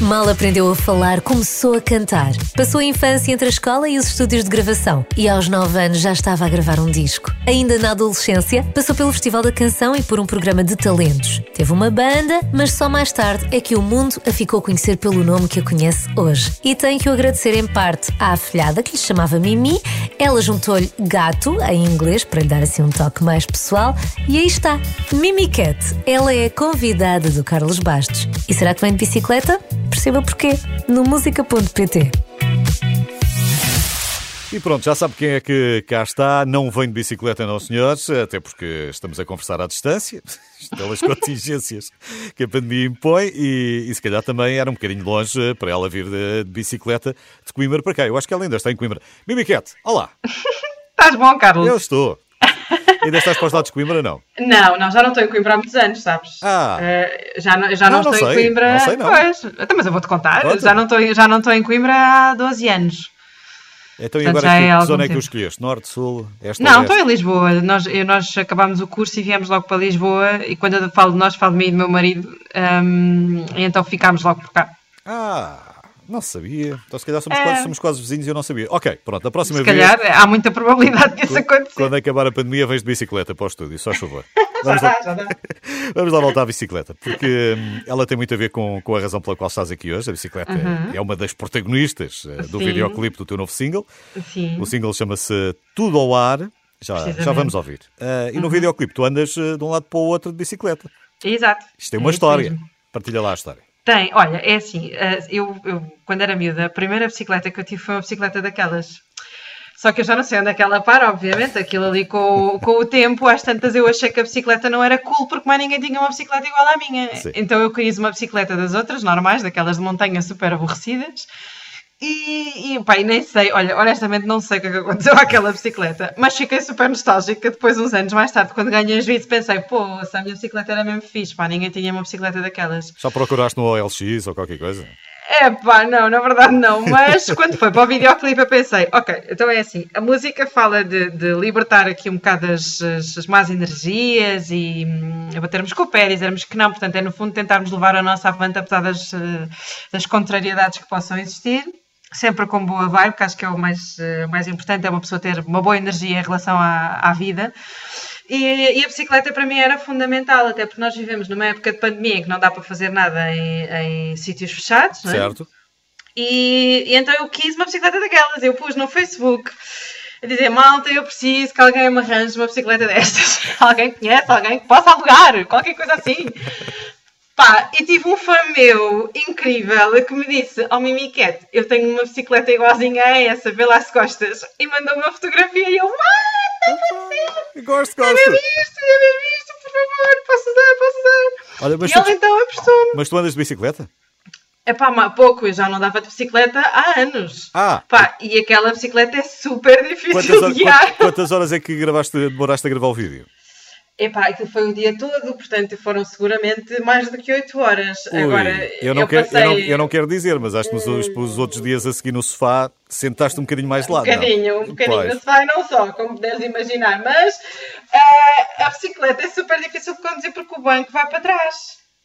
Mal aprendeu a falar, começou a cantar. Passou a infância entre a escola e os estúdios de gravação e aos 9 anos já estava a gravar um disco. Ainda na adolescência, passou pelo Festival da Canção e por um programa de talentos. Teve uma banda, mas só mais tarde é que o mundo a ficou a conhecer pelo nome que a conhece hoje. E tem que o agradecer em parte à afilhada que lhe chamava Mimi. Ela juntou-lhe gato, em inglês, para lhe dar assim um toque mais pessoal. E aí está, Mimi Cat. Ela é convidada do Carlos Bastos. E será que vem de bicicleta? Perceba porquê no música.pt. E pronto, já sabe quem é que cá está. Não vem de bicicleta, não, senhores, até porque estamos a conversar à distância, pelas contingências que a pandemia impõe, e, e, se calhar também era um bocadinho longe para ela vir de, de, bicicleta de Coimbra para cá. Eu acho que ela ainda está em Coimbra. Mimiquete, olá! Estás bom, Carlos? Eu estou. Ainda estás para os lados de Coimbra, não? Não, não, já não estou em Coimbra há muitos anos, sabes? Ah. Uh, já não, já não, não estou não sei, em Coimbra. Não sei, não. Pois, então, mas eu vou-te contar. Conta. Já não, estou, já não estou em Coimbra há 12 anos. Então, Portanto, agora que, é que zona é que tempo. o escolheste? Norte, Sul, Este Não, ou estou em Lisboa. Nós, eu- nós acabámos o curso e viemos logo para Lisboa. E quando eu falo de nós, falo de mim e do meu marido. hum, e então ficámos logo por cá. Ah, não sabia. Então, se calhar somos, É. quase, somos quase vizinhos e eu não sabia. Ok, pronto, a próxima Se vez. calhar há muita probabilidade disso acontecer. Quando acabar a pandemia, vens de bicicleta para o estúdio, só favor. Vamos Já lá, dá, já dá. vamos lá voltar à bicicleta, porque hum, ela tem muito a ver com, com a razão pela qual estás aqui hoje. A bicicleta é uma das protagonistas eh, do Uhum. Sim. videoclipe do teu novo single. Sim. O single chama-se Tudo ao Ar. Já, já. Uhum. vamos ouvir. Ah, e no videoclipe tu andas eh, de um lado para o outro de bicicleta. Exato. Isto tem uma É história. mesmo. Partilha lá a história. Tem, olha, é assim, eh, eu, eu, quando era miúda, a primeira bicicleta que eu tive foi uma bicicleta daquelas. Só que eu já não sei onde é que ela para, obviamente, aquilo ali com, o- com o tempo, às tantas eu achei que a bicicleta não era cool porque mais ninguém tinha uma bicicleta igual à minha. Sim. Então eu quis uma bicicleta das outras, normais, daquelas de montanha super aborrecidas. E, e pá, e nem sei, olha, honestamente não sei o que é que aconteceu àquela bicicleta, mas fiquei super nostálgica depois, uns anos mais tarde, quando ganhei juízo, pensei, pô, essa minha bicicleta era mesmo fixe, pá, ninguém tinha uma bicicleta daquelas. Já procuraste no OLX ou qualquer coisa? É pá, não, na verdade não. Mas quando foi para o videoclipe eu pensei, ok, então é assim, a música fala de, de libertar aqui um bocado as, as, as más energias e hum, batermos com o pé, dizermos que não, portanto é no fundo tentarmos levar a nossa avante apesar das, eh, das contrariedades que possam existir. Sempre com boa vibe, que acho que é o mais, eh, mais importante, é uma pessoa ter uma boa energia em relação à, à vida. E, e a bicicleta para mim era fundamental, até porque nós vivemos numa época de pandemia em que não dá para fazer nada em, em sítios fechados, não é? Certo? E, e então eu quis uma bicicleta daquelas. Eu pus no Facebook a dizer: Malta, eu preciso que alguém me arranje uma bicicleta destas. alguém conhece, alguém que possa alugar, qualquer coisa assim. Pá, e tive um fã meu incrível que me disse: Oh Mimiquete, eu tenho uma bicicleta igualzinha a essa, vê lá se gostas. E mandou uma fotografia e eu: Ah, Gosto, é gosto. mesmo isto, é mesmo isto, por favor, posso usar, posso usar. Olha, mas e tu, ele então apostou-me. mas tu andas de bicicleta? É pá, mas pouco, eu já não dava de bicicleta há anos. Ah, Pá, e aquela bicicleta é super difícil quantas, horas, de guiar. quantas- quantas horas é que gravaste, demoraste a gravar o vídeo? Epá, aquilo foi o dia todo, portanto foram seguramente mais do que 8 horas. Ui, Agora, eu, não eu quero, passei eu, não, eu não quero dizer, mas acho que nos, os- os outros dias a seguir no sofá sentaste um bocadinho mais de um lado. não? bocadinho, um bocadinho. Pois. Não se vai não só, como puderes imaginar, mas eh, a bicicleta é super difícil de conduzir porque o banco vai para trás.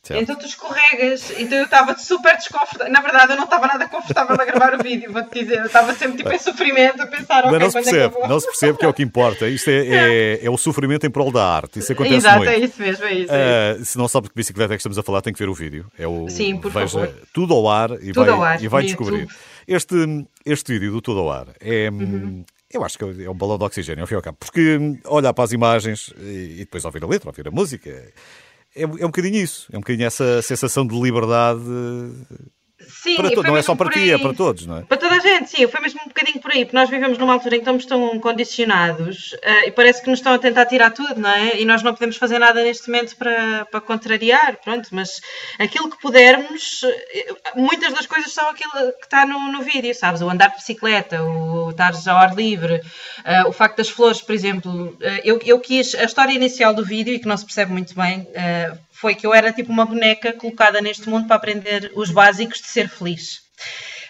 Certo. Então tu escorregas, então eu estava super desconfortável. Na verdade, eu não estava nada confortável a gravar o vídeo, vou-te dizer. Eu estava sempre tipo em sofrimento, a pensar, Mas ok, não se é percebe, vou? não se percebe que é o que importa. Isto é, é, é o sofrimento em prol da arte. Isso acontece Exato, muito. é isso mesmo, é isso. é isso. Ah, se não sabe de que bicicleta é que estamos a falar, tem que ver o vídeo. É o, Sim, por veja favor. Tudo ao ar e Tudo vai, ao ar, e vai descobrir. YouTube. Este, este vídeo do Tudo ao Ar é. Uhum. Eu acho que é um balão de oxigênio, ao fim e ao cabo. Porque hum, olhar para as imagens e, e depois ouvir a letra, ouvir a música, é, é um bocadinho isso. É um bocadinho essa sensação de liberdade Sim, para todos. foi Não é só para ti, é para todos, não é? Para toda a gente, sim, foi mesmo um bocadinho por aí, porque nós vivemos numa altura em que estamos tão condicionados eh, e parece que nos estão a tentar tirar tudo, não é? E nós não podemos fazer nada neste momento para, para contrariar, pronto, mas aquilo que pudermos, eh, muitas das coisas são aquilo que está no, no vídeo, sabes? O andar de bicicleta, o estar ao ar livre, eh, o facto das flores, por exemplo. eh, eu, eu quis, a história inicial do vídeo, e que não se percebe muito bem, foi que eu era tipo uma boneca colocada neste mundo para aprender os básicos de ser feliz.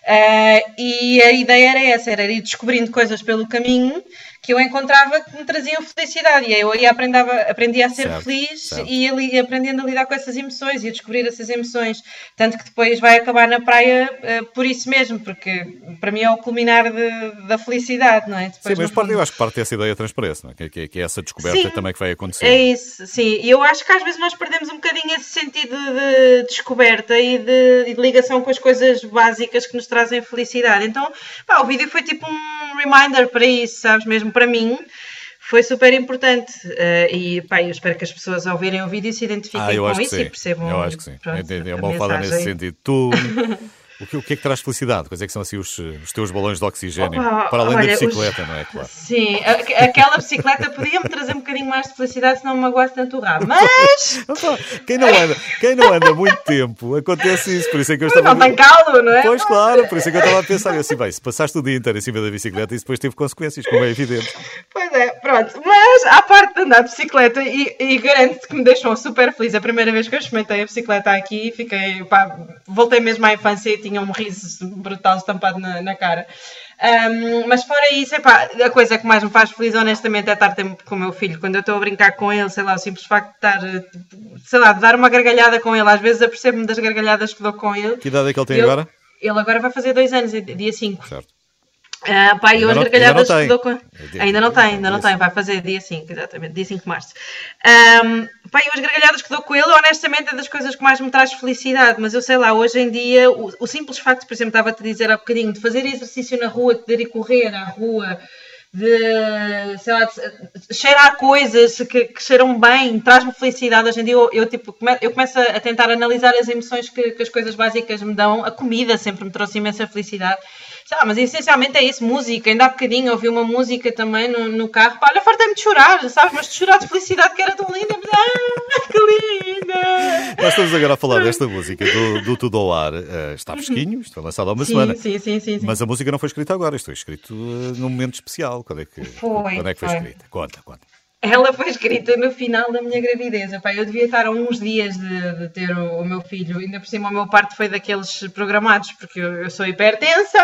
Uh, e a ideia era essa, era ir descobrindo coisas pelo caminho que eu encontrava que me traziam felicidade. E eu aí aprendava, aprendia a ser Certo, feliz certo. e ali, aprendendo a lidar com essas emoções e a descobrir essas emoções. Tanto que depois vai acabar na praia eh, por isso mesmo, porque para mim é o culminar de- da felicidade, não é? Sim, Depois, mas no parte, eu acho que parte dessa ideia transparece, não é? que, que, que é essa descoberta Sim. também que vai acontecer. É isso, sim. E eu acho que às vezes nós perdemos um bocadinho esse sentido de descoberta e de, e de ligação com as coisas básicas que nos trazem felicidade. Então, pá, o vídeo foi tipo um reminder para isso, sabes? Mesmo para mim. Foi super importante Eh, e pá, eu espero que as pessoas ao verem o vídeo se identifiquem Ah, com isso e percebam. eu acho que sim. pronto, é, é a uma fala nesse sentido. Tu, o, que, o que é que traz felicidade? Quais é que são assim os, os teus balões de oxigênio? Opa, Para além da olha, os- bicicleta, não é? Claro. Sim, a- aquela bicicleta podia-me trazer um bocadinho mais de felicidade se não me magoasse tanto o rabo. Mas Opa, Quem não, anda, quem não anda muito tempo, acontece isso. Por isso é que eu estava. não tem calo, não é? Pois claro, por isso é que eu estava a pensar. Eu assim, bem, se passaste o dia inteiro em cima da bicicleta, isso depois teve consequências, como é evidente. Pois é, pronto. Mas à parte de andar de bicicleta, e, e garanto que me deixou super feliz. A primeira vez que eu experimentei a bicicleta aqui, fiquei, pá, voltei mesmo à infância e tinha um riso brutal estampado na, na cara. Ahm, mas fora isso, epá, a coisa que mais me faz feliz, honestamente, é estar tempo com o meu filho. Quando eu estou a brincar com ele, sei lá, o simples facto de estar, tipo, sei lá, de dar uma gargalhada com ele. Às vezes apercebo-me das gargalhadas que dou com ele. Que idade é que ele tem agora? Ele agora vai fazer dois anos, dia 5. Certo. Ah, pá, eu Ainda as não- gargalhadas ainda não tem. com... Ainda não tem, ainda não tem, vai fazer dia 5, exatamente, dia 5 de março. Pá, eu as gargalhadas que dou com ele, honestamente, é das coisas que mais me traz felicidade, mas eu sei lá, hoje em dia, o, o simples facto, por exemplo, estava-te a dizer há bocadinho, de fazer exercício na rua, de ir correr à rua, de, sei lá, de cheirar coisas que, que cheiram bem, traz-me felicidade. Hoje em dia eu, eu, tipo, come- eu começo a tentar analisar as emoções que, que as coisas básicas me dão. A comida sempre me trouxe imensa felicidade. Sei lá, mas essencialmente é isso, música. Ainda há bocadinho ouvi uma música também no, no carro. Pá, olha, fartei-me de chorar, sabes? Mas de chorar de felicidade que era tão linda. Mas, ah, que linda! Nós estamos agora a falar desta música do, do Tudo ao Ar. Eh, está fresquinho, isto foi lançado há uma semana. Sim, sim, sim, sim, sim. Mas a música não foi escrita agora, isto foi escrito eh, num momento especial. Quando é que Foi, quando é que foi, foi. escrita? Conta, conta. Ela foi escrita no final da minha gravidez. Epá, eu devia estar a uns dias de, de ter o, o meu filho. Ainda por cima, o meu parto foi daqueles programados, porque eu, eu sou hipertensa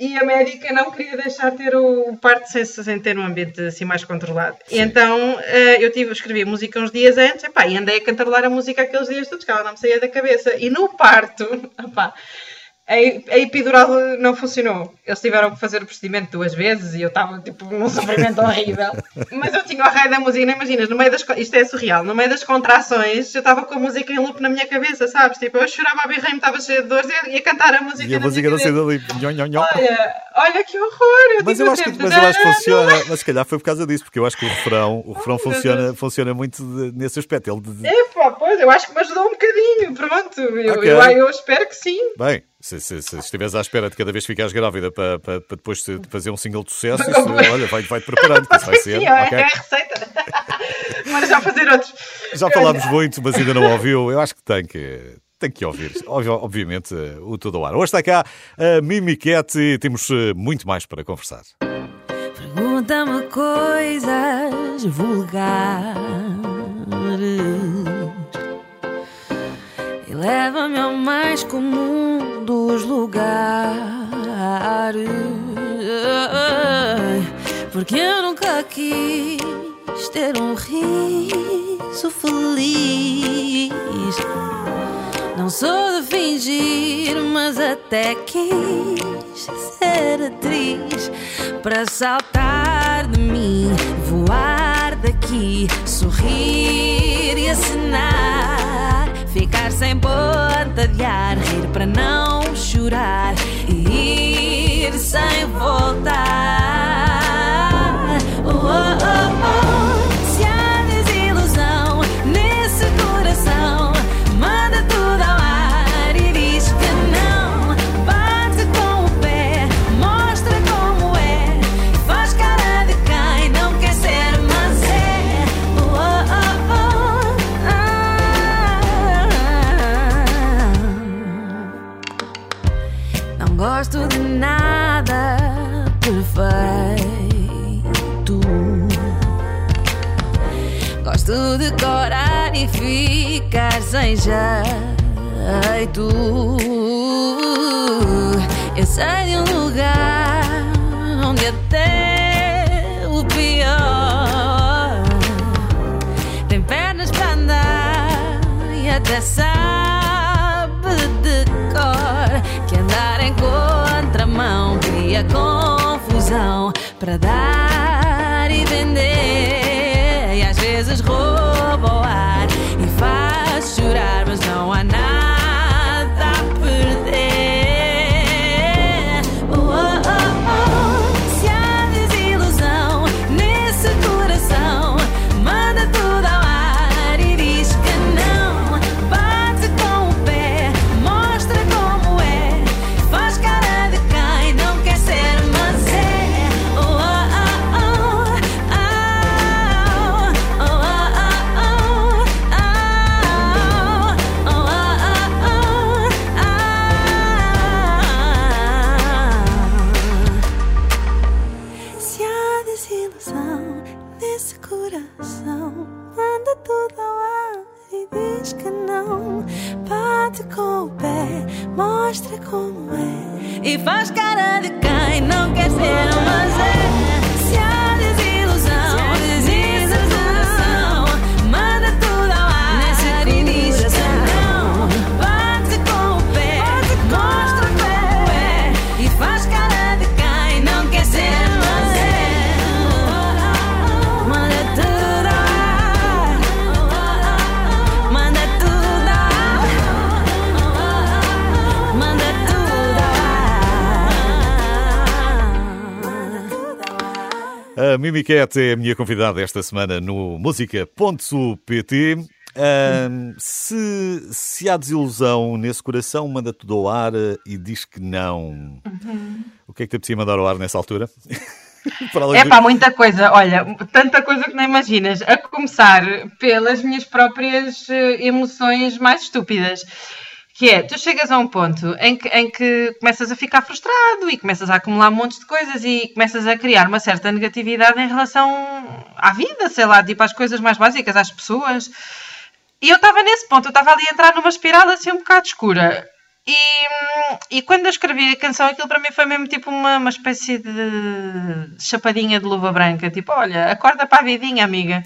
e a médica não queria deixar ter o parto sem, sem ter um ambiente assim mais controlado. Então eh, eu tive, escrevi música uns dias antes epá, e andei a cantarolar a música aqueles dias todos, que ela não me saía da cabeça. E no parto, epá, a, epidural não funcionou. Eles tiveram que fazer o procedimento duas vezes e eu estava tipo num sofrimento horrível. Mas eu tinha o raio da música, imaginas, no meio das, isto é surreal, no meio das contrações eu estava com a música em loop na minha cabeça, sabes? Tipo, eu chorava a birra e estava cheia de dores e ia cantar a música E a música. Nhon, nhon, nhon. Olha, olha que horror! Eu Mas eu, acho que, mas eu acho que "Não, funciona, mas se calhar foi por causa disso, porque eu acho que o refrão, o refrão funciona, funciona muito nesse aspecto. Ele Epá, pois, eu acho que me ajudou um bocadinho, pronto. Eu, eu espero que sim. Bem, se, se, se estiveres à espera de cada vez ficares grávida para, para, para depois de fazer um single de sucesso, isso, olha, vai, vai-te preparando, que isso vai ser. Sim, é, ok? é a receita. Mas já fazer outros. Já falámos muito, mas ainda não ouviu. Eu acho que tem que. Tem que ouvir, Obvi- obviamente, o Todo ao Ar. Hoje está cá a Mimiquete e temos eh, muito mais para conversar. Pergunta-me coisas vulgares leva-me ao mais comum dos lugares. Porque eu nunca quis ter um riso feliz. Não sou de fingir, mas até quis ser atriz para saltar de mim, voar daqui, sorrir e acenar, ficar sem ponta de rir para não chorar e ir sem voltar. Oh, oh, oh, oh. A Mimiquete é a minha convidada esta semana no música.pt. Ahm, se, se há desilusão nesse coração, manda tudo ao ar e diz que não. O que é que te apetecia mandar ao ar nessa altura? É de- pá, muita coisa. Olha, tanta coisa que não imaginas. A começar pelas minhas próprias eh, emoções mais estúpidas. Que é, tu chegas a um ponto em que, em que começas a ficar frustrado e começas a acumular montes de coisas e começas a criar uma certa negatividade em relação à vida, sei lá, tipo às coisas mais básicas, às pessoas. E eu estava nesse ponto, eu estava ali a entrar numa espiral assim um bocado escura. E, e quando eu escrevi a canção, aquilo para mim foi mesmo tipo uma, uma espécie de chapadinha de luva branca. Tipo, olha, acorda para a vidinha, amiga.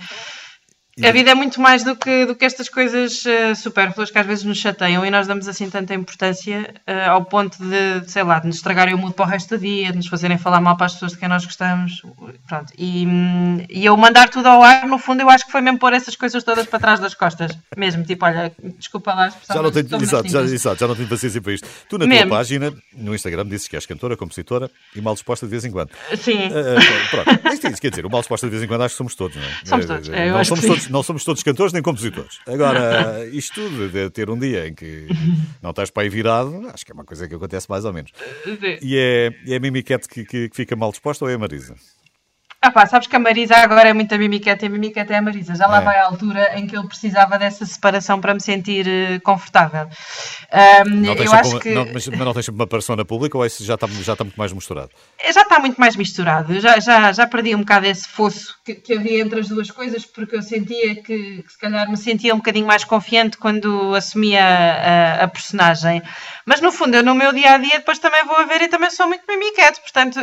A vida é muito mais do que, do que estas coisas eh, supérfluas que às vezes nos chateiam e nós damos assim tanta importância eh, ao ponto de, sei lá, de nos estragarem o mood para o resto do dia, de nos fazerem falar mal para as pessoas de quem nós gostamos. Pronto. E, e eu mandar tudo ao ar, no fundo, eu acho que foi mesmo pôr essas coisas todas para trás das costas. Mesmo, tipo, olha, desculpa lá a expressão, Já não, tenho, exato, já, tintas. exato, já não tenho paciência para isto. Tu, na Mesmo. tua página, no Instagram, dizes que és cantora, compositora e mal disposta de vez em quando. Sim. Ah, pronto, isto, isto quer dizer, o mal disposto de vez em quando acho que somos todos, não é? Somos todos, é, não, somos que sim. Todos, não somos todos cantores nem compositores. Agora, isto tudo de ter um dia em que não estás para aí virado, acho que é uma coisa que acontece mais ou menos. E é, é a Mimiquete que, que, que fica mal disposta ou é a Marisa? Ah pá, sabes que a Marisa agora é muito a Mimiqueta e a Mimiqueta é a Marisa. Já lá É. vai a altura em que eu precisava dessa separação para me sentir eh, confortável. Não tens eu sempre acho uma- que não, mas, mas não tens uma persona pública ou isso já está, já está muito mais misturado? já está muito mais misturado. Já, já, já perdi um bocado esse fosso que, que havia entre as duas coisas, porque eu sentia que, que se calhar me sentia um bocadinho mais confiante quando assumia a, a personagem. Mas no fundo, eu no meu dia a dia depois também vou a ver e também sou muito mimiquete, portanto,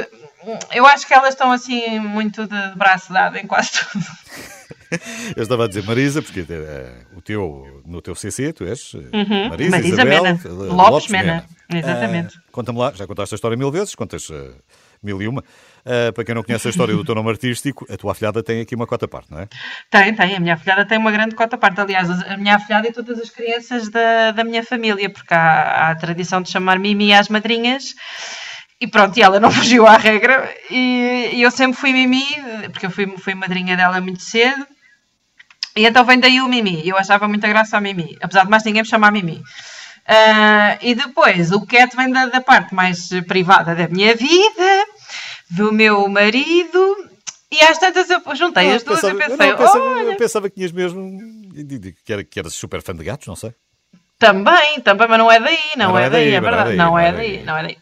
eu acho que elas estão assim muito de braço dado em quase tudo. Eu estava a dizer Marisa, porque eh, o teu, no teu CC tu és eh, Uhum. Marisa, Marisa Isabel Mena. eh, Lopes Mena. Exatamente. Ah, Conta-me lá, já contaste a história mil vezes, contas eh, mil e uma. Ah, para quem não conhece a história do teu nome artístico, a tua afilhada tem aqui uma cota parte, não é? Tem, tem. A minha afilhada tem uma grande cota parte. Aliás, a minha afilhada e todas as crianças da, da minha família, porque há, há a tradição de chamar Mimi às madrinhas. E pronto, e ela não fugiu à regra. E, e eu sempre fui Mimi, porque eu fui, fui madrinha dela muito cedo. E então vem daí o Mimi. Eu achava muita graça a Mimi, apesar de mais ninguém me chamar Mimi. Ah, e depois o Cat vem da, da parte mais privada da minha vida, do meu marido. E às tantas eu juntei as duas pensava- e eu pensei, não, pensava, olha, eu pensava que tinhas mesmo. que, era, eras super fã de gatos, não sei. Também, também, mas não é daí, não, Não é, é daí, é não é verdade. Não é é daí, daí. não é daí.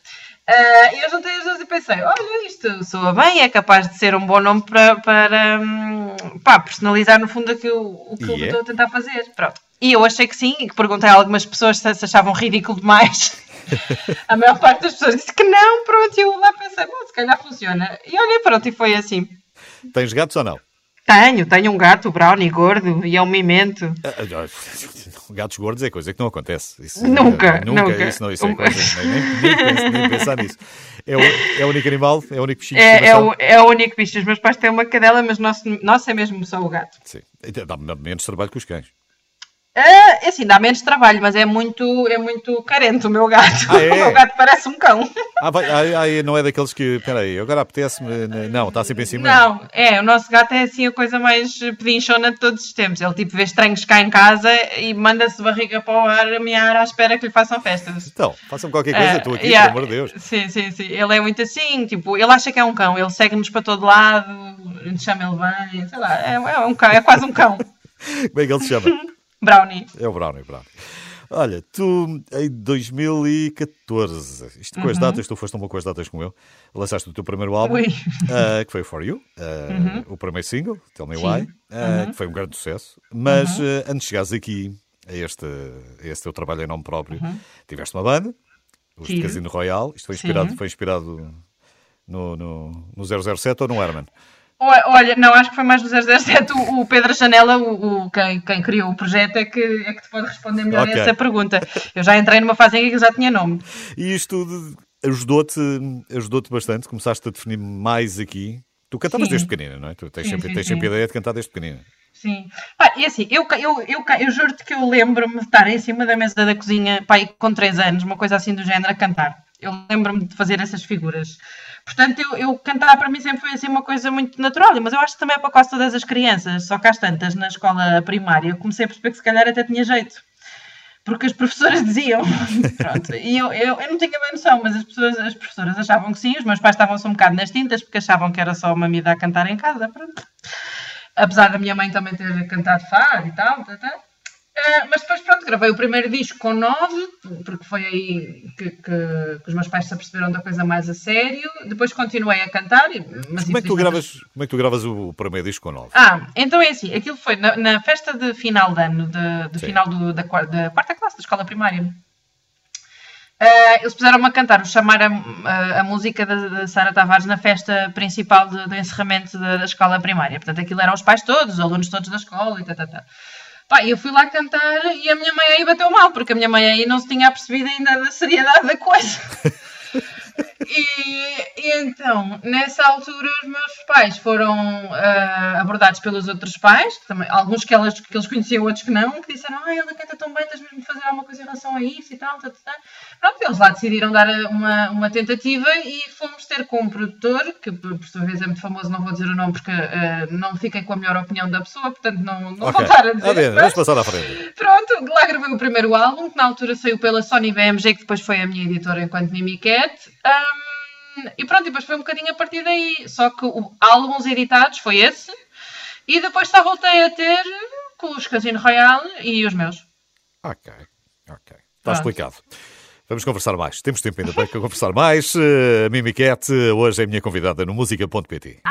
Ah, E eu juntei as duas e pensei, olha, isto soa bem, é capaz de ser um bom nome para, para hum, pá, personalizar no fundo aquilo, o que E eu estou a tentar fazer. Pronto. E eu achei que sim, e que perguntei a algumas pessoas se se achavam ridículo demais. a maior parte das pessoas disse que não, pronto, e eu lá pensei, bom, se calhar funciona. E olha, pronto, e foi assim. Tens gatos ou não? Tenho, tenho um gato brownie gordo e é um mimento. Gatos gordos é coisa que não acontece. Isso, Nunca, eh, nunca. nunca. Isso, não, isso é Um- coisa, nem, nem, penso- nem pensar nisso. É o, é o único animal, é o único bichinho É, é, o, é o único bicho. Os meus pais têm uma cadela, mas nosso, nosso é mesmo só o gato. Sim. Então, Dá dá menos trabalho que os cães. É, é assim, dá menos trabalho, mas é muito, é muito carente o meu gato. Ah, é? O meu gato parece um cão. Ah, vai, ah, ah, não é daqueles que. Espera aí, agora apetece-me. Não, está sempre em cima. Não, é, o nosso gato é assim a coisa mais pedinchona de todos os tempos. Ele tipo vê estranhos cá em casa e manda-se barriga para o ar a mear à espera que lhe façam festas. Então, façam qualquer coisa, Ah, estou aqui, yeah. pelo amor de Deus. Sim, sim, sim. Ele é muito assim, tipo, ele acha que é um cão, ele segue-nos para todo lado, chama ele bem, sei lá, é, é um cão, é quase um cão. Como é que ele se chama? Brownie. É o Brownie, Brownie. Olha, tu em 2014, isto com as datas, tu foste um pouco com as datas como eu, lançaste o teu primeiro álbum, Ui. ah, que foi For You, ah, o primeiro single, Tell Me Sim. Why, ah, que foi um grande sucesso. Mas ah, antes de chegares aqui a este, a este teu trabalho em nome próprio, tiveste uma banda, os de. Casino Royal, isto foi Sim. inspirado, foi inspirado no, no, no 007 ou no Herman? Olha, não, acho que foi mais no 007 o, o Pedro Janela, o, o- quem, quem criou o projeto, é que, é que te pode responder melhor Ok. a essa pergunta. Eu já entrei numa fase em que já tinha nome. E isto ajudou-te ajudou bastante, começaste a definir mais aqui. Tu cantavas Sim. desde pequenina, não é? Tu tens, Sim, sempre, sim, tens sempre a ideia de cantar desde pequenina. Sim. Pá, e assim, eu, eu, eu, eu juro-te que eu lembro-me de estar em cima da mesa da cozinha, pá, aí com 3 anos, uma coisa assim do género, a cantar. Eu lembro-me de fazer essas figuras. Portanto, eu, eu cantar para mim sempre foi assim uma coisa muito natural, mas eu acho que também é para quase todas as crianças, só que às tantas, na escola primária, eu comecei a perceber que se calhar até tinha jeito. Porque as professoras diziam, pronto, e eu, eu, eu não tinha bem noção, mas as, pessoas, as professoras achavam que sim, os meus pais estavam-se um bocado nas tintas, porque achavam que era só uma mida a cantar em casa, pronto apesar da minha mãe também ter cantado fado e tal, tá, tá. Eh, mas depois, pronto, gravei o primeiro disco com nove, porque foi aí que, que- que os meus pais se aperceberam da coisa mais a sério. Depois continuei a cantar. Mas Como é, que tu gravas, como é que tu gravas o primeiro disco com 9? Ah, então é assim, aquilo foi na, na festa de final de ano, de, de final do- da, da quarta classe da escola primária. Ah, eles puseram-me a cantar, chamar a, a, a música da, Sara Tavares na festa principal do encerramento da, da escola primária. Portanto, aquilo eram os pais todos, os alunos todos da escola e tal, tal, tal. Pá, eu fui lá cantar e a minha mãe aí bateu mal, porque a minha mãe aí não se tinha apercebido ainda da seriedade da coisa. E, e então, nessa altura, os meus pais foram ah, abordados pelos outros pais, também, alguns que, elas, que eles conheciam, outros que não, que disseram: Ah, ela canta tão bem, tens mesmo de fazer alguma coisa em relação a isso e tal. tal, tal. Pronto, eles lá decidiram dar uma, uma tentativa e fomos ter com um produtor, que por, sua vez é muito famoso, não vou dizer o nome porque ah, não fiquem com a melhor opinião da pessoa, portanto não, não vou estar a dizer. Mas- vamos passar à frente. Pronto, lá gravei o primeiro álbum, que na altura saiu pela Sony BMG, que depois foi a minha editora enquanto Mimicat. Ahm, e pronto, e depois foi um bocadinho a partir daí. Só que o álbuns editados foi esse. E depois só voltei a ter com os Casino Royale e os meus. Ok, ok. Está explicado. Vamos conversar mais. Temos tempo ainda para conversar mais. Uh, a Mimi Cat, hoje é a minha convidada no música.pt.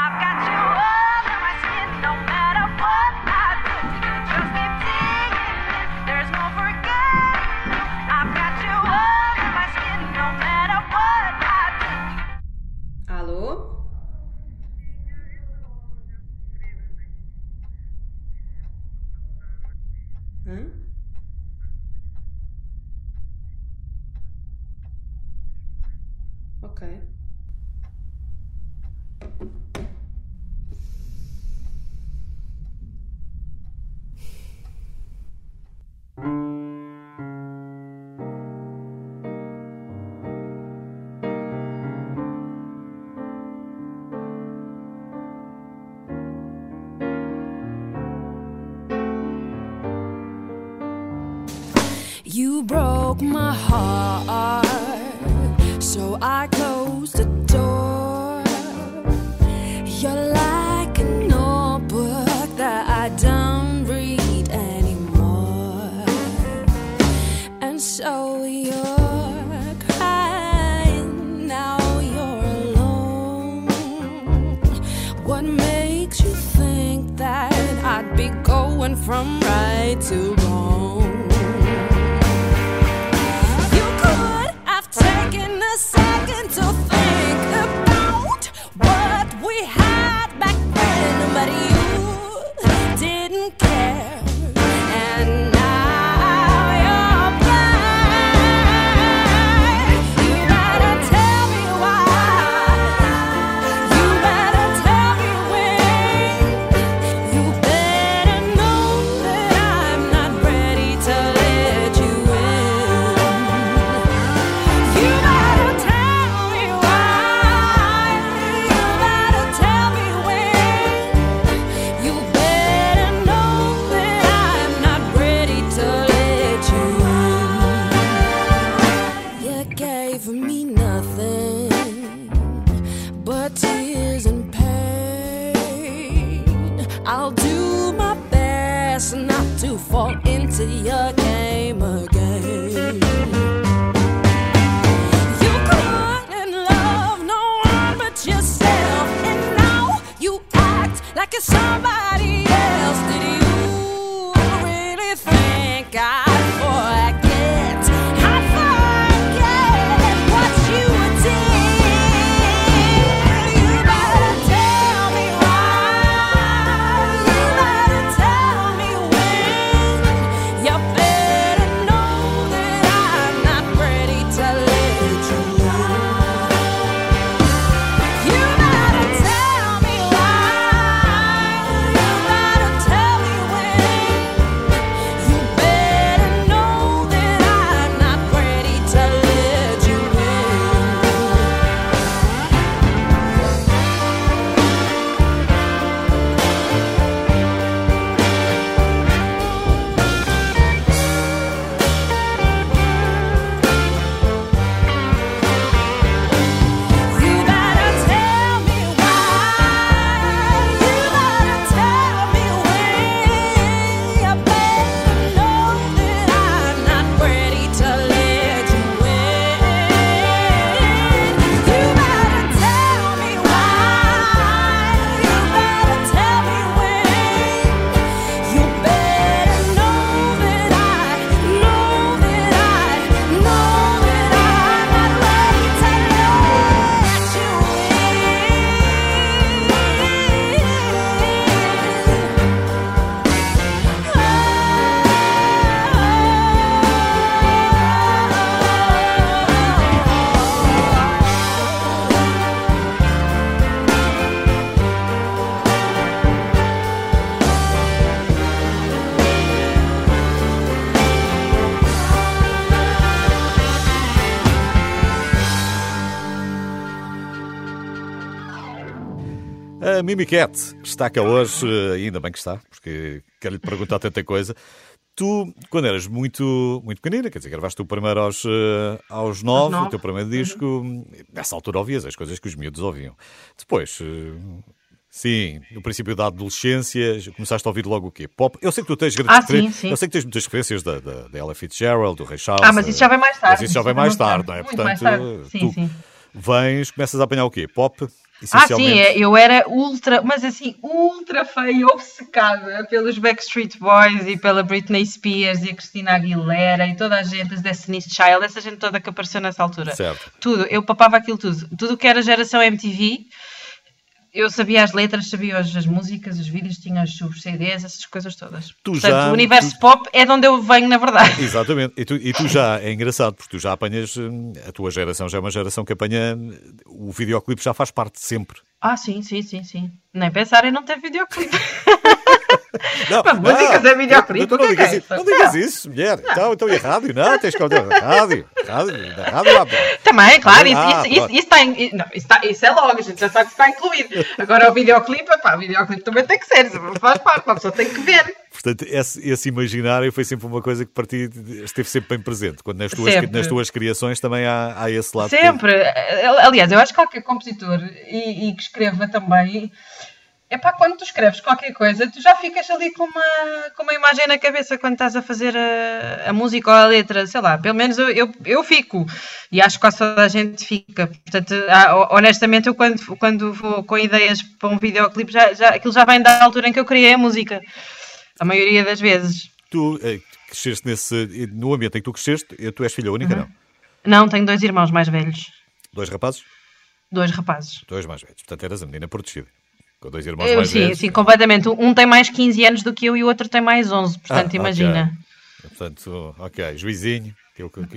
Mimi Cat está cá hoje, ainda bem que está, porque quero lhe perguntar tanta coisa. Tu, quando eras muito, muito pequenina, quer dizer, gravaste o primeiro aos, eh, aos nove, o teu primeiro disco, nessa altura ouvias as coisas que os miúdos ouviam. Depois, eh, sim, no princípio da adolescência, começaste a ouvir logo o quê? Pop? Eu sei que tu tens grandes Ah, sim, sim. eu sei que tens muitas referências da, da, da Ella Fitzgerald, do Ray Charles. Ah, mas isso já vem mais tarde. Mas isso já vem mais tarde, não é? Muito mais Portanto, tarde. Sim, tu sim. vens, começas a apanhar o quê? Pop? Ah, sim, é, eu era ultra, mas assim, ultra feia, obcecada pelos Backstreet Boys e pela Britney Spears e a Christina Aguilera e toda a gente, as Destiny's Child, essa gente toda que apareceu nessa altura. Certo. Tudo, eu papava aquilo tudo. Tudo que era geração MTV, eu sabia as letras, sabia as, as músicas, os vídeos, tinha os, os CDs, essas coisas todas. Tu Portanto, já- o universo tu- pop é de onde eu venho, na verdade. Exatamente. E tu, e tu já, é engraçado, porque tu já apanhas, hum, a tua geração já é uma geração que apanha, hum, o videoclipe já faz parte sempre. Ah, sim, sim, sim, sim. Nem pensar em não ter videoclipe. Não, Mas músicas é que não é que é digas, isso? não digas isso, mulher. Então, então e a rádio? Não, tens que ouvir a rádio. Rádio, da rádio lá. Também, claro, isso, Ah, isso, isso, isso está in- não, isso, está- isso é logo, a gente já sabe que está incluído. Agora o videoclipe, pá, o videoclipe também tem que ser, faz parte, uma pessoa tem que ver. Portanto, esse, esse imaginário foi sempre uma coisa que para ti esteve sempre bem presente. Quando nas tuas, Sempre. nas tuas criações também há, há esse lado. que- Sempre. Aliás, eu acho que qualquer compositor e, e que escreva também. É pá, quando tu escreves qualquer coisa, tu já ficas ali com uma, com uma imagem na cabeça quando estás a fazer a, a música ou a letra, sei lá, pelo menos eu, eu, eu fico. E acho que quase toda a gente fica. Portanto, ah, honestamente, eu quando, quando vou com ideias para um videoclipe, já, já, aquilo já vem da altura em que eu criei a música. A maioria das vezes. Tu eh, cresceste nesse. No ambiente em que tu cresceste, eh, tu és filha única, Uhum. não? Não, tenho dois irmãos mais velhos. Dois rapazes? Dois rapazes. Dois mais velhos. Portanto, eras a menina protegida. Com dois irmãos Eu, mais sim, velhos. sim, completamente. Um tem mais 15 anos do que eu e o outro tem mais 11, Ah, portanto, ok. imagina. Portanto, ok, juizinho.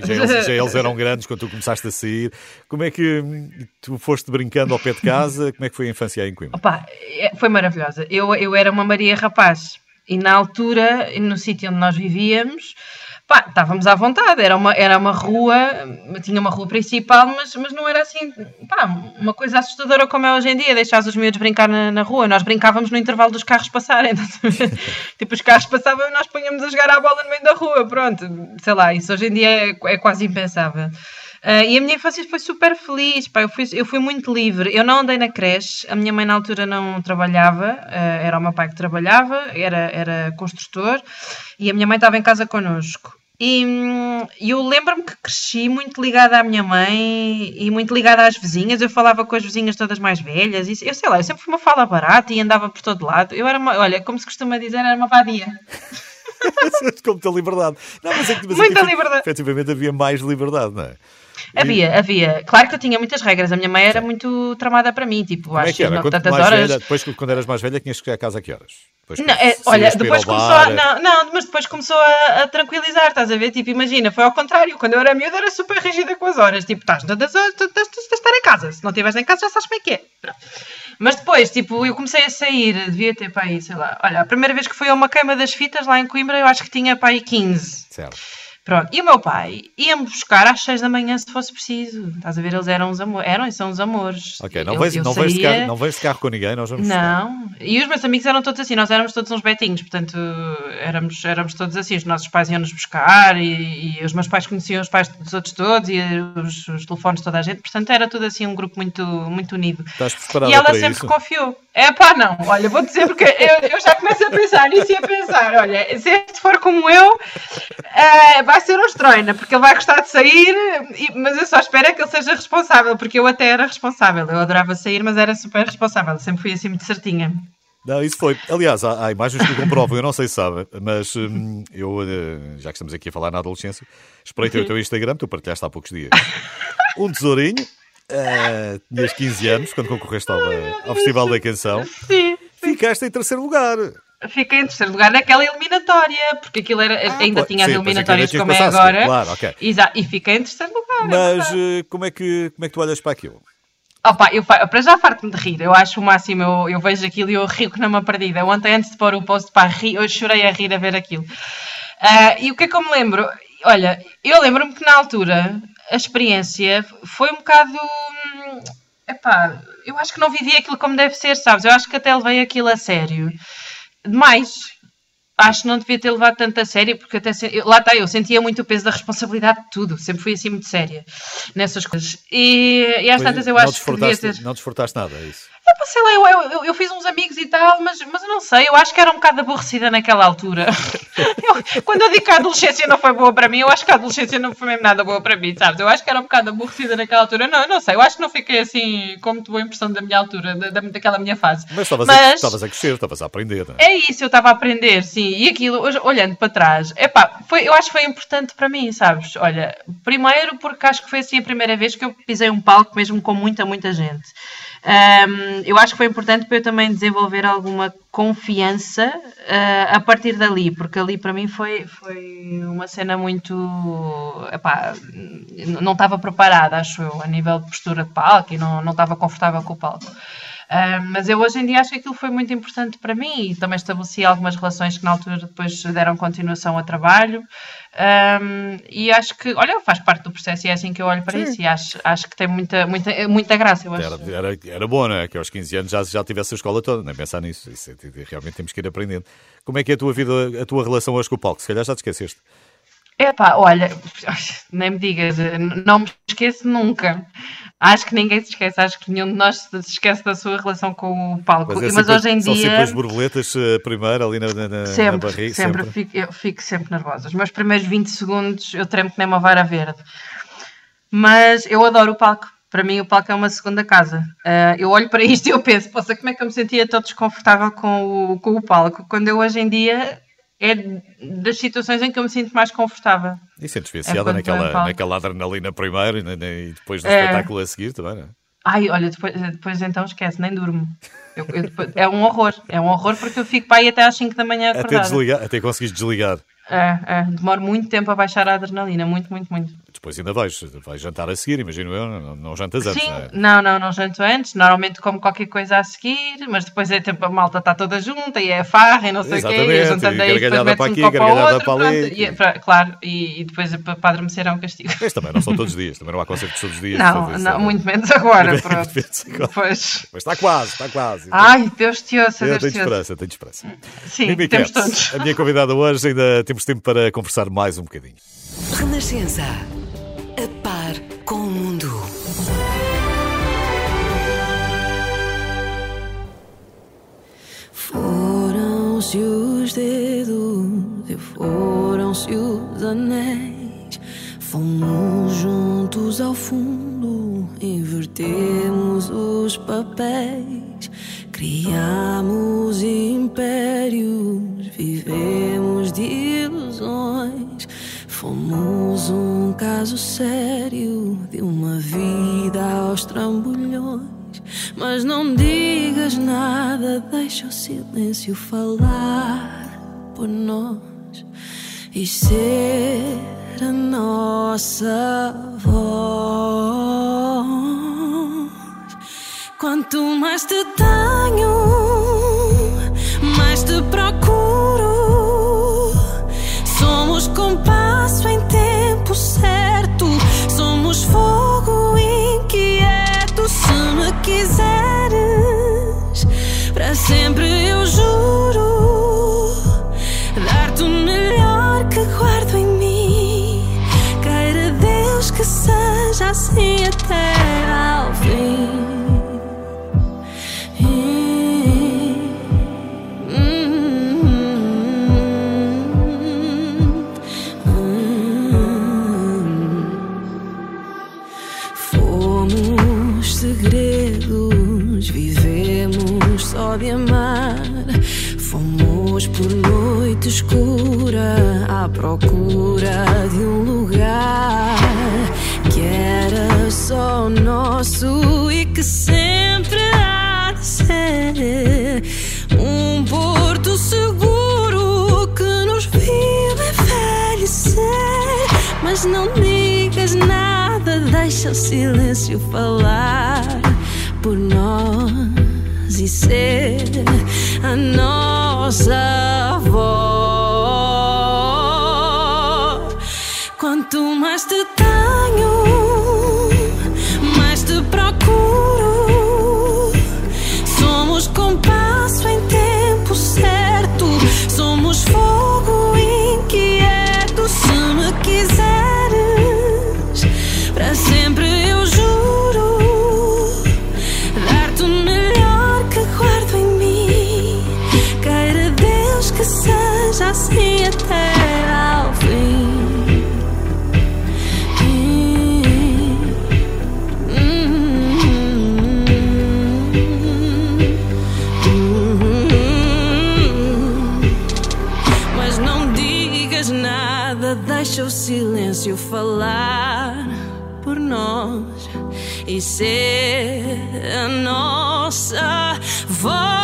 Já eles, já eles eram grandes quando tu começaste a sair. Como é que hum, tu foste brincando ao pé de casa? Como é que foi a infância aí em Coimbra? Opa, é- foi maravilhosa. Eu, eu era uma Maria Rapaz e na altura, no sítio onde nós vivíamos, pá, estávamos à vontade. Era uma, era uma rua, tinha uma rua principal, mas, mas não era assim, pá, uma coisa assustadora como é hoje em dia, deixar os miúdos brincar na, na rua. Nós brincávamos no intervalo dos carros passarem. tipo, os carros passavam e nós punhamos a jogar a bola no meio da rua. Pronto, sei lá, isso hoje em dia é, é quase impensável. Uh, e a minha infância foi super feliz, pá, eu, fui, eu fui muito livre. Eu não andei na creche, a minha mãe na altura não trabalhava, uh, era o meu pai que trabalhava, era, era construtor, e a minha mãe estava em casa connosco. E hum, eu lembro-me que cresci muito ligada à minha mãe e muito ligada às vizinhas. Eu falava com as vizinhas todas mais velhas. E, eu sei lá, eu sempre fui uma fala barata e andava por todo lado. Eu era uma, olha, como se costuma dizer, era uma vadia. com muita liberdade. Não, mas é que, mas muita é que, liberdade. Efetivamente havia mais liberdade, não é? Havia, havia. Claro que eu tinha muitas regras. A minha mãe era muito tramada para mim. Tipo, Como é acho que era? tantas horas. velha, depois, quando eras mais velha, tinhas que chegar a casa a que horas? Depois, Não, é, olha, depois começou bar, a. Não, não, mas depois começou a, a tranquilizar, estás a ver? Tipo, imagina, foi ao contrário. Quando eu era miúda era super rígida com as horas. Tipo, estás todas horas, tens tens de estar em casa. Se não estiveres em casa, já sabes como é que é. Pronto. Mas depois, tipo, eu comecei a sair, devia ter para aí, sei lá. Olha, a primeira vez que fui a uma queima das fitas lá em Coimbra, eu acho que tinha para aí 15. Certo. Pronto, e o meu pai ia-me buscar às 6 da manhã se fosse preciso. Estás a ver? Eles eram uns amores, eram e são uns amores. Ok, não vais, não, saía- carro, não carro com ninguém, nós vamos buscar. não, e os meus amigos eram todos assim, nós éramos todos uns betinhos, portanto éramos, éramos todos assim, os nossos pais iam-nos buscar e, e os meus pais conheciam os pais dos outros todos e os, os telefones de toda a gente, portanto era tudo assim um grupo muito, muito unido. Estás preparada E ela sempre isso? confiou. É pá, não, olha, vou dizer porque eu, eu já começo a pensar nisso e a pensar, olha, se este for como eu, eh, vai ser um estroina, porque ele vai gostar de sair, e- mas eu só espero é que ele seja responsável, porque eu até era responsável, eu adorava sair, mas era super responsável, sempre fui assim muito certinha. Não, isso foi. Aliás, há, há imagens que o comprovam, eu não sei se sabe, mas hum, eu, eh, já que estamos aqui a falar na adolescência, espreitei o teu Instagram, tu partilhaste há poucos dias. Um tesourinho, eh, tinhas 15 anos, quando concorreste ao, ao Festival da Canção, Sim, ficaste em terceiro lugar. fiquei em terceiro lugar naquela eliminatória, porque aquilo era, ainda pô, tinha as sim, pois eliminatórias como é agora. claro, ok. Exa- e fiquei em terceiro lugar. é Mas eh, como é, que, como é que tu olhas para aquilo? Opa, eu, para já farto-me de rir, eu acho o máximo, eu, eu vejo aquilo e eu rio que não me perdida. Ontem, antes de pôr o post para rir, eu chorei a rir a ver aquilo. Ah, e o que é que eu me lembro? Olha, eu lembro-me que na altura a experiência foi um bocado. hum, Epá, eu acho que não vivi aquilo como deve ser, sabes? Eu acho que até levei aquilo a sério. Demais. Acho que não devia ter levado tanto a sério, porque até se- eu- lá está, eu sentia muito o peso da responsabilidade de tudo, sempre fui assim muito séria nessas coisas. E, e às tantas eu acho que devia ter. não desfrutaste nada, é isso. Sei lá, eu, eu, eu- fiz uns amigos e tal, mas, mas eu não sei, eu acho que era um bocado aborrecida naquela altura. Eu- quando eu digo que a adolescência não foi boa para mim, eu acho que a adolescência não foi mesmo nada boa para mim, sabes? Eu acho que era um bocado aborrecida naquela altura. Não, eu não sei, eu acho que não fiquei assim com muito boa impressão da minha altura, da, da- daquela minha fase. Mas estavas, A, Mas- estavas a crescer, estavas a aprender, não é? é isso, eu estava a aprender, sim. E aquilo, olhando para trás, epá, foi, eu acho que foi importante para mim, sabes? Olha, primeiro porque acho que foi assim a primeira vez que eu pisei um palco mesmo com muita, muita gente. Ahm, eu acho que foi importante para eu também desenvolver alguma confiança ah, a partir dali, porque ali para mim foi, foi uma cena muito. Epá, não estava preparada, acho eu, a nível de postura de palco e não, não estava confortável com o palco. Ah, mas eu hoje em dia acho que aquilo foi muito importante para mim e também estabeleci algumas relações que na altura depois deram continuação a trabalho. Ahm, e acho que, olha, faz parte do processo e é assim que eu olho para isso e acho, acho que tem muita, muita, muita graça. Eu acho. Era, era, era bom, não é? Que aos 15 anos já, já tivesse a escola toda, nem pensar nisso. Isso, é- realmente temos que ir aprendendo. Como é que é a tua vida, a tua relação hoje com o palco? Se calhar já te esqueceste. Epá, olha, nem me digas, não me esqueço nunca. Acho que ninguém se esquece, acho que nenhum de nós se esquece da sua relação com o palco. é Mas, sempre- hoje em são dia. sempre as borboletas eh, primeiro ali na, na, na- na Sempre, barriga. sempre, Fico, eu fico sempre nervosa. Os meus primeiros 20 segundos eu tremo que nem uma vara verde. Mas eu adoro o palco. Para mim, o palco é uma segunda casa. Ah, eu olho para isto e eu penso, poxa, como é que eu me sentia tão desconfortável com o, com o palco? Quando eu hoje em dia é das situações em que eu me sinto mais confortável. E sentes viciada naquela, naquela adrenalina primeiro e, depois do É. espetáculo a seguir também, não é? Ai, olha, depois, depois então esquece, nem durmo. Eu- eu depois- é um horror, é um horror porque eu fico para aí até às 5 da manhã Até, acordada. desligar, até conseguires desligar. É, é, demoro muito tempo a baixar a adrenalina, muito, muito, muito. Depois ainda vais, vais jantar a seguir, imagino eu, não, não jantas antes, Sim, não é? não, não, não janto antes. Normalmente como qualquer coisa a seguir, mas depois é tempo a malta está toda junta e é farra e não sei o quê. E jantando e aí, depois gargalhada mete para um aqui, copo ao gargalhada outro, para ali. pronto, e é para- claro, e, e depois para, para adormecer é um castigo. Mas também não são todos os dias, também não há concertos todos os dias. Não, não, é- muito menos agora, pronto. Menos agora. Pois. Mas está quase, está quase. Ai, Deus te ouça, Eu Deus tenho te ouça. esperança, tenho esperança. Sim, Mimi temos Cats, todos. a minha convidada hoje, ainda temos tempo para conversar mais um bocadinho. Renascença. A par com o mundo. Foram-se os dedos e foram-se os anéis. Fomos juntos ao fundo, invertemos os papéis. Criamos impérios, vivemos de ilusões. Fomos um caso sério de uma vida aos trambolhões. Mas não digas nada, deixa o silêncio falar por nós e ser a nossa voz. Quanto mais te tenho, mais te procuro. Escura à procura de um lugar que era só nosso e que sempre há de ser um porto seguro que nos viu envelhecer. Mas não digas nada, deixa o silêncio falar por nós e ser a nossa voz. Deixa o silêncio falar por nós e ser a nossa voz.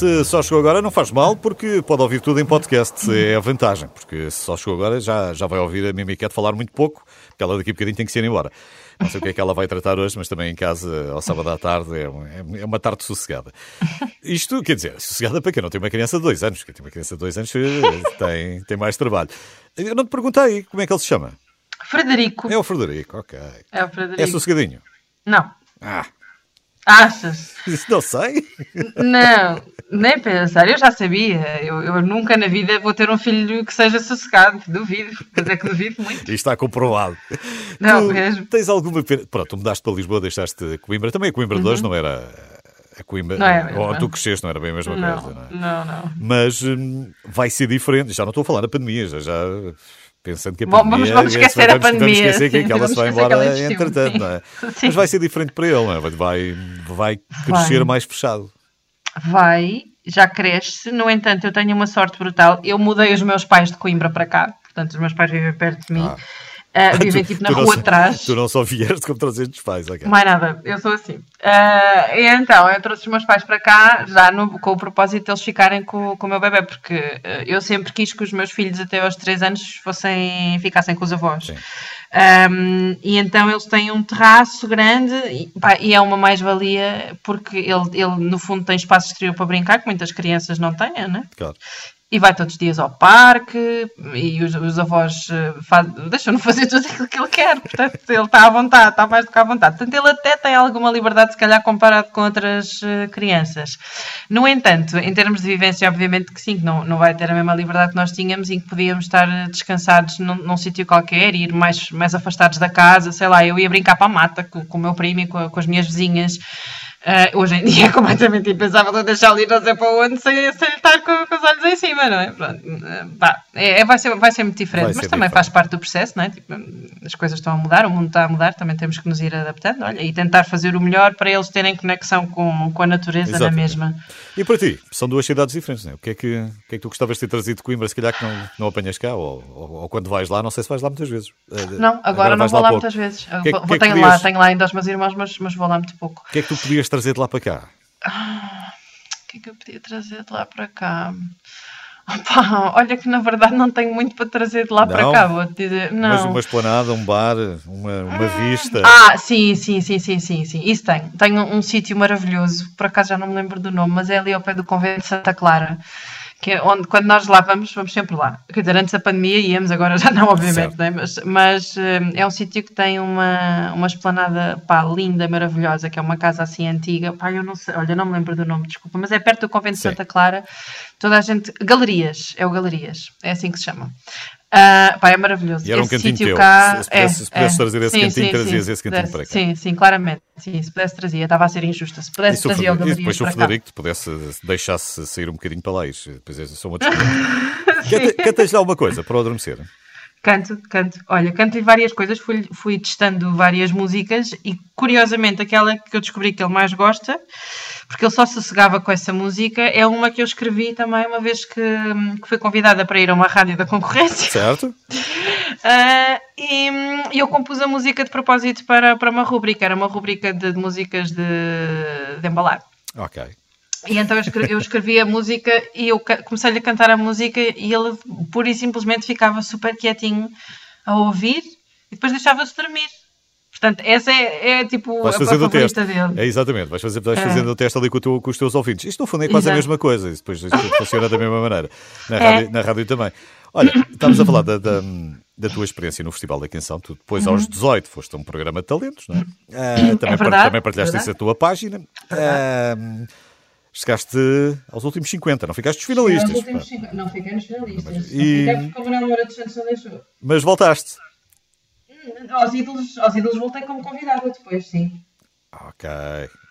Se só chegou agora, não faz mal, porque pode ouvir tudo em podcast. É a vantagem, porque se só chegou agora, já, já vai ouvir a Mimiquete falar muito pouco, porque ela daqui a bocadinho tem que se ir embora. Não sei o que é que ela vai tratar hoje, mas também em casa, ao sábado à tarde, é, um- é uma tarde sossegada. Isto, quer dizer, sossegada para quem não tem uma criança de dois anos. Quem tem uma criança de dois anos eh, tem, tem mais trabalho. Eu não te perguntei como é que ele se chama. Frederico. É o Frederico, ok. É o Frederico. É sossegadinho. Não. Ah, Achas? não sei. Não, nem pensar. Eu já sabia. Eu, eu nunca na vida vou ter um filho que seja sossegado. Duvido. Mas é que duvido muito. Isto está comprovado. Não, tu mesmo. Tens alguma pena? Pronto, tu mudaste para Lisboa, deixaste Coimbra. Também a Coimbra de hoje não era a Coimbra. Uhum. Não é ou tu cresceste, não era bem a mesma Não, coisa, não é? não, não. Mas hum, vai ser diferente. Já não estou a falar da pandemia, já, já pensando que a pandemia... vamos- vamos esquecer a vamos, pandemia, Vamos esquecer que, sim, que ela se vai embora entretanto, sim. não é? Sim. Mas vai ser diferente para ele, não é? Vai, vai crescer Vai. mais fechado. Vai, já cresce. No entanto, eu tenho uma sorte brutal. Eu mudei os meus pais de Coimbra para cá. Portanto, os meus pais vivem perto de mim. Ah. Ah, vivem Tu- tipo na rua atrás. Tu não só vieste como trazeste os pais, ok. Mais nada, eu sou assim. Ah, e então, eu trouxe os meus pais para cá já no- com o propósito de eles ficarem com, com o meu bebê, porque ah, eu sempre quis que os meus filhos até aos 3 anos fossem, ficassem com os avós. Um, e então eles têm um terraço grande e, pá, e é uma mais-valia porque ele, ele, no fundo, tem espaço exterior para brincar, que muitas crianças não têm, né? Claro. E vai todos os dias ao parque e os, os avós eh, faz- deixam-no fazer tudo aquilo que ele quer. Portanto, ele está à vontade, está mais do que à vontade. Portanto, ele até tem alguma liberdade, se calhar, comparado com outras eh, crianças. No entanto, em termos de vivência, obviamente que sim, que não, não vai ter a mesma liberdade que nós tínhamos em que podíamos estar eh, descansados num, num sítio qualquer, ir mais, mais afastados da casa, sei lá, eu ia brincar para a mata com, com o meu primo e com, com as minhas vizinhas. Ah, hoje em dia é completamente impensável eu deixar ali não sei para onde sem, sem estar com, com os olhos em cima, não é? Pronto, pá, é, é- vai, ser, vai ser muito diferente, Vai mas também diferente. faz parte do processo, não é? Tipo, as coisas estão a mudar, o mundo está a mudar, também temos que nos ir adaptando olha, e tentar fazer o melhor para eles terem conexão com, com a natureza na Exatamente. mesma. E para ti, são duas cidades diferentes, não é? O que é que, o que, é que tu gostavas de ter trazido de Coimbra, se calhar que não, não apanhas cá, ou, ou, ou quando vais lá, não sei se vais lá muitas vezes. Eh, Não, agora, não vais vou lá pouco. muitas vezes. Que é que- Vou- que é tenho, lá, podias- tenho lá ainda os meus irmãos, mas, mas vou lá muito pouco. O que é que tu podias trazer de lá para cá? O que é que eu podia trazer de lá para cá? Opa, olha que na verdade não tenho muito para trazer de lá para Não? cá, vou-te dizer. Não. Mas uma esplanada, um bar, uma, uma vista. Ah, sim, sim, sim, sim, sim, sim. Isso tenho. Tenho um sítio maravilhoso, por acaso já não me lembro do nome, mas é ali ao pé do convento de Santa Clara. Que é onde, quando nós lá vamos, vamos sempre lá. Quer dizer, antes da pandemia íamos, agora já não, obviamente, né? mas, mas eh, é um sítio que tem uma, uma esplanada pá, linda, maravilhosa, que é uma casa assim antiga. Pá, eu não sei, olha, não me lembro do nome, desculpa, mas é perto do convento de. Santa Clara. Toda a gente. Galerias, é o Galerias, é assim que se chama. Ah, pá, é maravilhoso. E era um Esse cantinho teu. cá, Se- se pudesse- é, se pudesse é. trazer esse Sim, cantinho, sim, trazias sim. esse cantinho Se para cá. pudesse- Sim, sim, claramente. Sim, se pudesse trazia, estava a ser injusta. Se pudesse trazia o Frederico, e depois se o. Frederico te pudesse, se deixasse sair um bocadinho para lá, depois é- são outros 500. Canta- Cantas lá uma coisa para o adormecer. Canto, canto. Olha, canto-lhe várias coisas, fui, fui testando várias músicas e, curiosamente, aquela que eu descobri que ele mais gosta, porque ele só sossegava com essa música, é uma que eu escrevi também uma vez que, que fui convidada para ir a uma rádio da concorrência. Certo? Ah, e eu compus a música de propósito para, para uma rubrica, era uma rubrica de, de músicas de, de embalar. Ok. E então eu escrevi, eu escrevi a música e eu comecei-lhe a cantar a música e ele pura e simplesmente ficava super quietinho a ouvir e depois deixava-se dormir. Portanto, essa é, é tipo Vais a, a favorita dele. É exatamente, vais, fazer, vais É. fazendo o teste ali com, teu- com os teus ouvintes. Isto no fundo é quase a Exato. mesma coisa, isso depois isto funciona da mesma maneira. Na É. rádio, na rádio também. Olha, estávamos a falar da, da, da tua experiência no Festival da Canção. Tu depois, aos 18, foste a um programa de talentos, não é? Ah, também, Uhum. verdade, também partilhaste verdade. isso na tua página. Ah, chegaste aos últimos 50, não ficaste dos finalistas. pá. Não fiquei nos finalistas. E- Não fiquei porque como não Moura dos Santos não deixou. Mas voltaste. Aos ídolos, aos ídolos voltei como convidada depois, sim. Ok.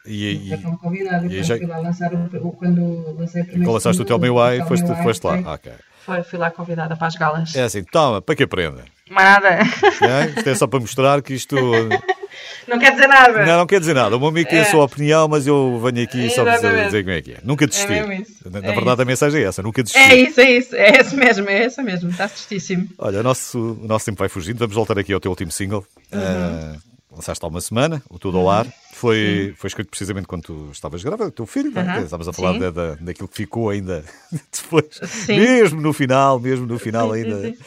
E, e, como convidada. e Depois já- fui lá lançar o, o- quando lancei o primeiro. quando lançaste o Tell Me Why, foste, foste lá. foi. Ok. Foi, fui lá convidada para as galas. É assim, toma, para que aprenda? Nada. É? Isto é só para mostrar que isto. Não quer dizer nada. Não, não quer dizer nada. O meu amigo tem a sua opinião, mas eu venho aqui só para dizer, dizer como é que é. Nunca desistir. É isso. Na, na É verdade, a mensagem é essa: nunca desistir. É isso, é isso. É esse mesmo, é essa mesmo. Está certíssimo. Olha, o nosso, o nosso tempo vai fugindo. Vamos voltar aqui ao teu último single. Uhum. Uh, lançaste há uma semana, o Tudo ao Ar. Foi, foi escrito precisamente quando tu estavas grávida, o teu filho. é? Uhum. Estávamos a falar da, da- daquilo que ficou ainda depois. Sim. Mesmo no final, mesmo no final sim, ainda. sim.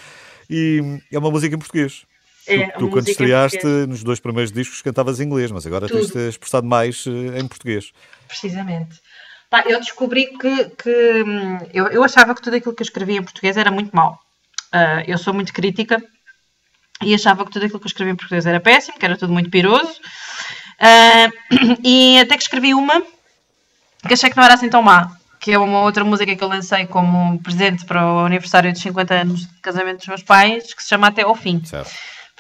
E é uma música em português. É, tu, tu quando estreaste nos dois primeiros discos cantavas em inglês, mas agora Tudo. tens-te expressado mais eh, em português. Precisamente. Pá, eu descobri que, que, hum, eu, eu achava que tudo aquilo que eu escrevia em português era muito mau. Ah, eu sou muito crítica e achava que tudo aquilo que eu escrevia em português era péssimo, que era tudo muito piroso. Ah, e até que escrevi uma que achei que não era assim tão má, que é uma outra música que eu lancei como presente para o aniversário dos 50 anos de casamento dos meus pais, que se chama Até ao Fim. Certo?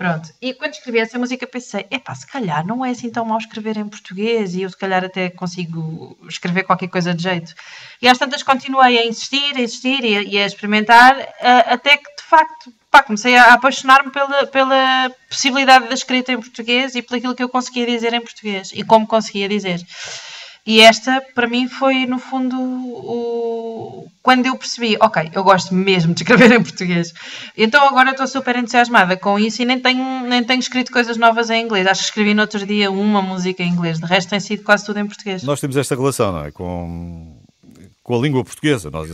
Pronto, e quando escrevi essa música pensei, epá, se calhar não é assim tão mal escrever em português e eu se calhar até consigo escrever qualquer coisa de jeito. E às tantas continuei a insistir, a insistir e a, e a experimentar, até que de facto pá, comecei a apaixonar-me pela, pela possibilidade da escrita em português e pelo aquilo que eu conseguia dizer em português e como conseguia dizer. E esta, para mim, foi no fundo o... quando eu percebi, ok, eu gosto mesmo de escrever em português. Então agora estou super entusiasmada com isso e nem tenho, nem tenho escrito coisas novas em inglês. Acho que escrevi no outro dia uma música em inglês, de resto tem sido quase tudo em português. Nós temos esta relação, não é? Com, com a língua portuguesa. Nós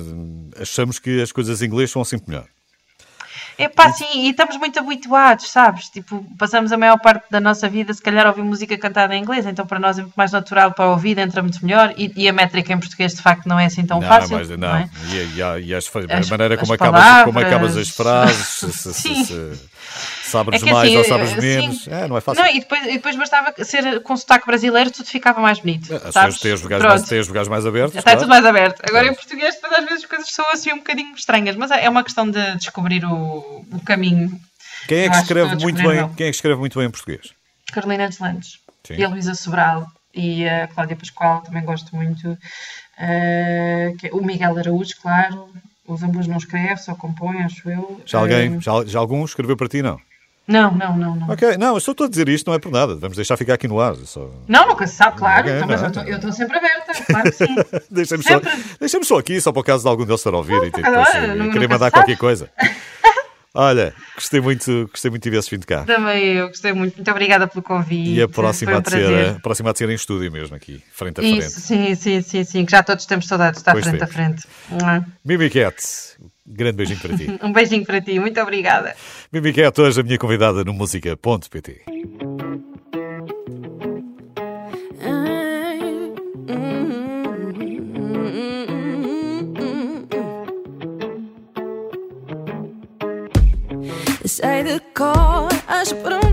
achamos que as coisas em inglês são sempre melhor. É pá, sim, e estamos muito habituados, sabes? Tipo, passamos a maior parte da nossa vida, se calhar, a ouvir música cantada em inglês, então para nós é muito mais natural para ouvir, entra muito melhor, e, e a métrica em português, de facto, não é assim tão não, fácil. Mas, não, não é? e, e, e as, a As- maneira como as acabas, como acabas as frases, se, se, Sim. se, se sabes É que mais assim, ou sabes assim, menos. É, não é fácil. Não, e depois, e depois bastava ser com sotaque brasileiro, tudo ficava mais bonito. As sabes? têm os Pronto. mais, os abertos. Está claro. tudo mais aberto. Agora Claro. em português, depois às vezes as coisas são assim um bocadinho estranhas, mas é uma questão de descobrir o, o caminho. Quem é que que escreve a muito bem? não. Quem é que escreve muito bem em português? Carolina Sim. e a Luísa Sobral e a Cláudia Pascoal, também gosto muito. Que- o Miguel Araújo, claro. O Zambus não escreve, só compõe, acho eu. Já alguém, Eh, já, já algum escreveu para ti, não? Não, não, não, não. Ok, não, eu só estou a dizer isto, não é por nada. Vamos deixar ficar aqui no ar. Só... Não, nunca se sabe, claro. Ok, então, não. eu estou- eu estou sempre aberta, claro que sim. Deixa-me só, Sempre. deixa só aqui, só para o caso de algum deles estar a ouvir e, por tipo, assim, não- e querer mandar qualquer coisa. Olha, gostei muito, gostei muito de ver esse fim de cá. Também eu gostei muito. Muito obrigada pelo convite. E a próxima, um de ser, a próxima de ser em estúdio mesmo, aqui, frente a frente. Isso, sim, sim, sim, sim, que já todos temos saudades de estar Pois frente temos. a frente. Mimi Cat, grande beijinho para ti. Um beijinho para ti, muito obrigada. Mimi Cat, hoje a minha convidada no música.pt. Sei de cor as promessas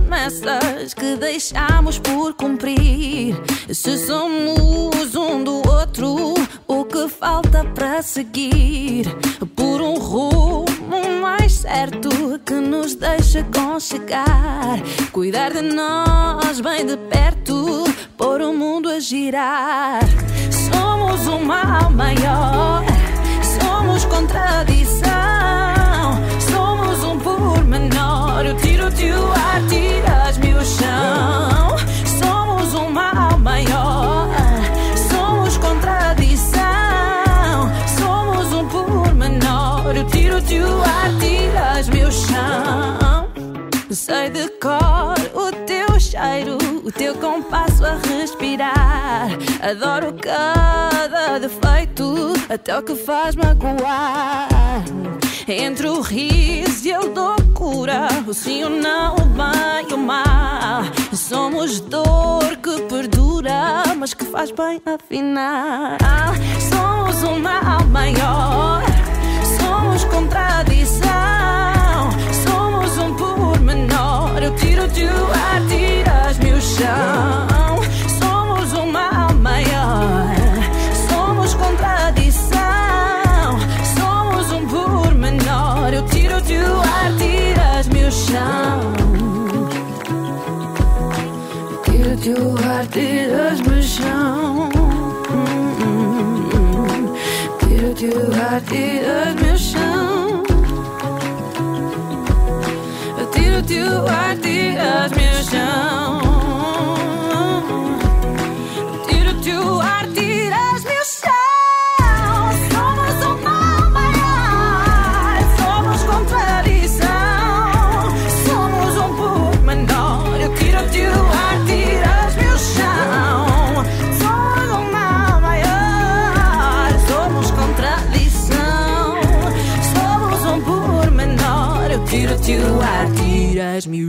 que deixamos por cumprir. Se somos um do outro, o que falta para seguir? Por um rumo mais certo que nos deixa conchegar. Cuidar de nós bem de perto, pôr o mundo a girar. Somos um mal maior, somos contradição. Teu compasso a respirar. Adoro cada defeito, até o que faz magoar. Entre o riso e a loucura, o sim ou não, o bem e o mal. Somos dor que perdura, mas que faz bem afinal. Somos um mal maior, somos contradição. Pormenor, eu tiro-te o ar, tiras-me o chão. Somos um mal maior, somos contradição. Somos um pormenor, eu tiro-te o ar, tiras-me o chão. Tiro-te o ar, tiras-me o chão. Tiro-te o ar, tiras-me o chão. Eu tiro-te o ar, tiras-me o chão.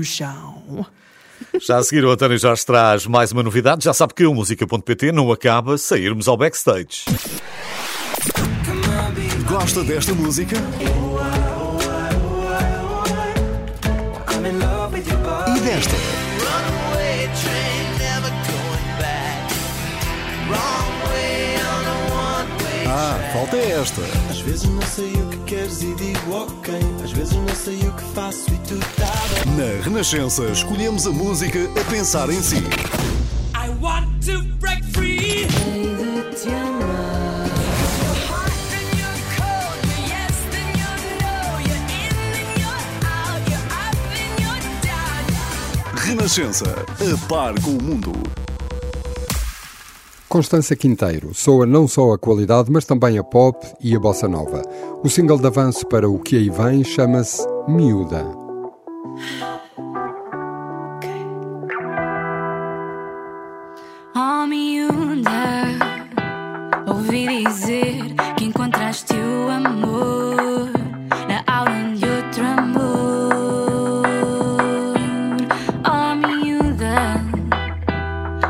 Chão. Já a seguir, o António Jorge traz mais uma novidade. Já sabe que o música.pt não acaba sairmos ao backstage. Gosta desta música? Ah, falta esta. Às vezes não sei o que queres e digo ok. Às vezes não sei o que faço e tu tá bem. Na Renascença, escolhemos a música a pensar em si. I want to break free. Renascença, a par com o mundo. Constância Quinteiro soa não só a qualidade, mas também a pop e a bossa nova. O single de avanço para o que aí vem chama-se Miúda. Oh, miúda, ouvi dizer que encontraste o amor na aula de outro amor. Oh, miúda,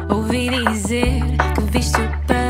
ouvi dizer be.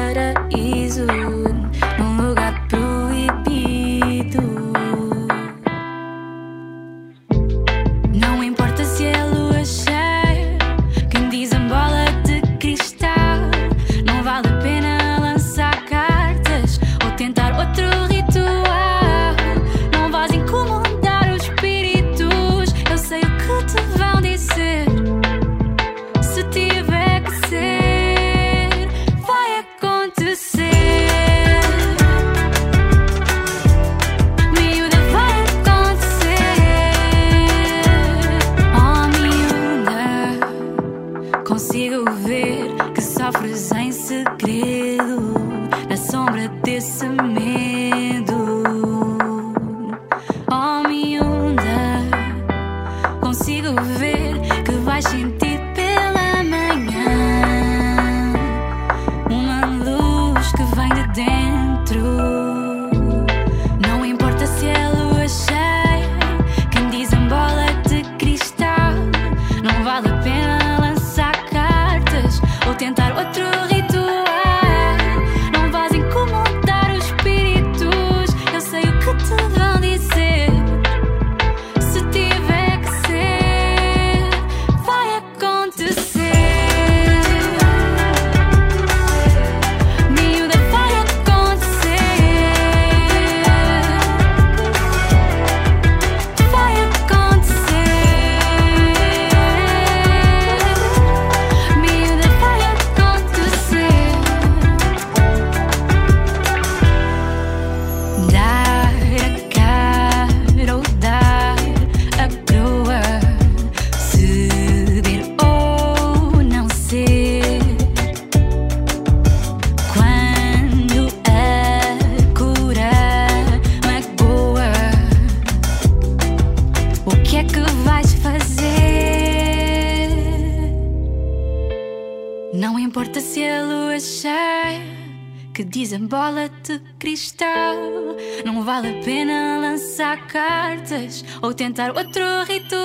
inventar outro ritual.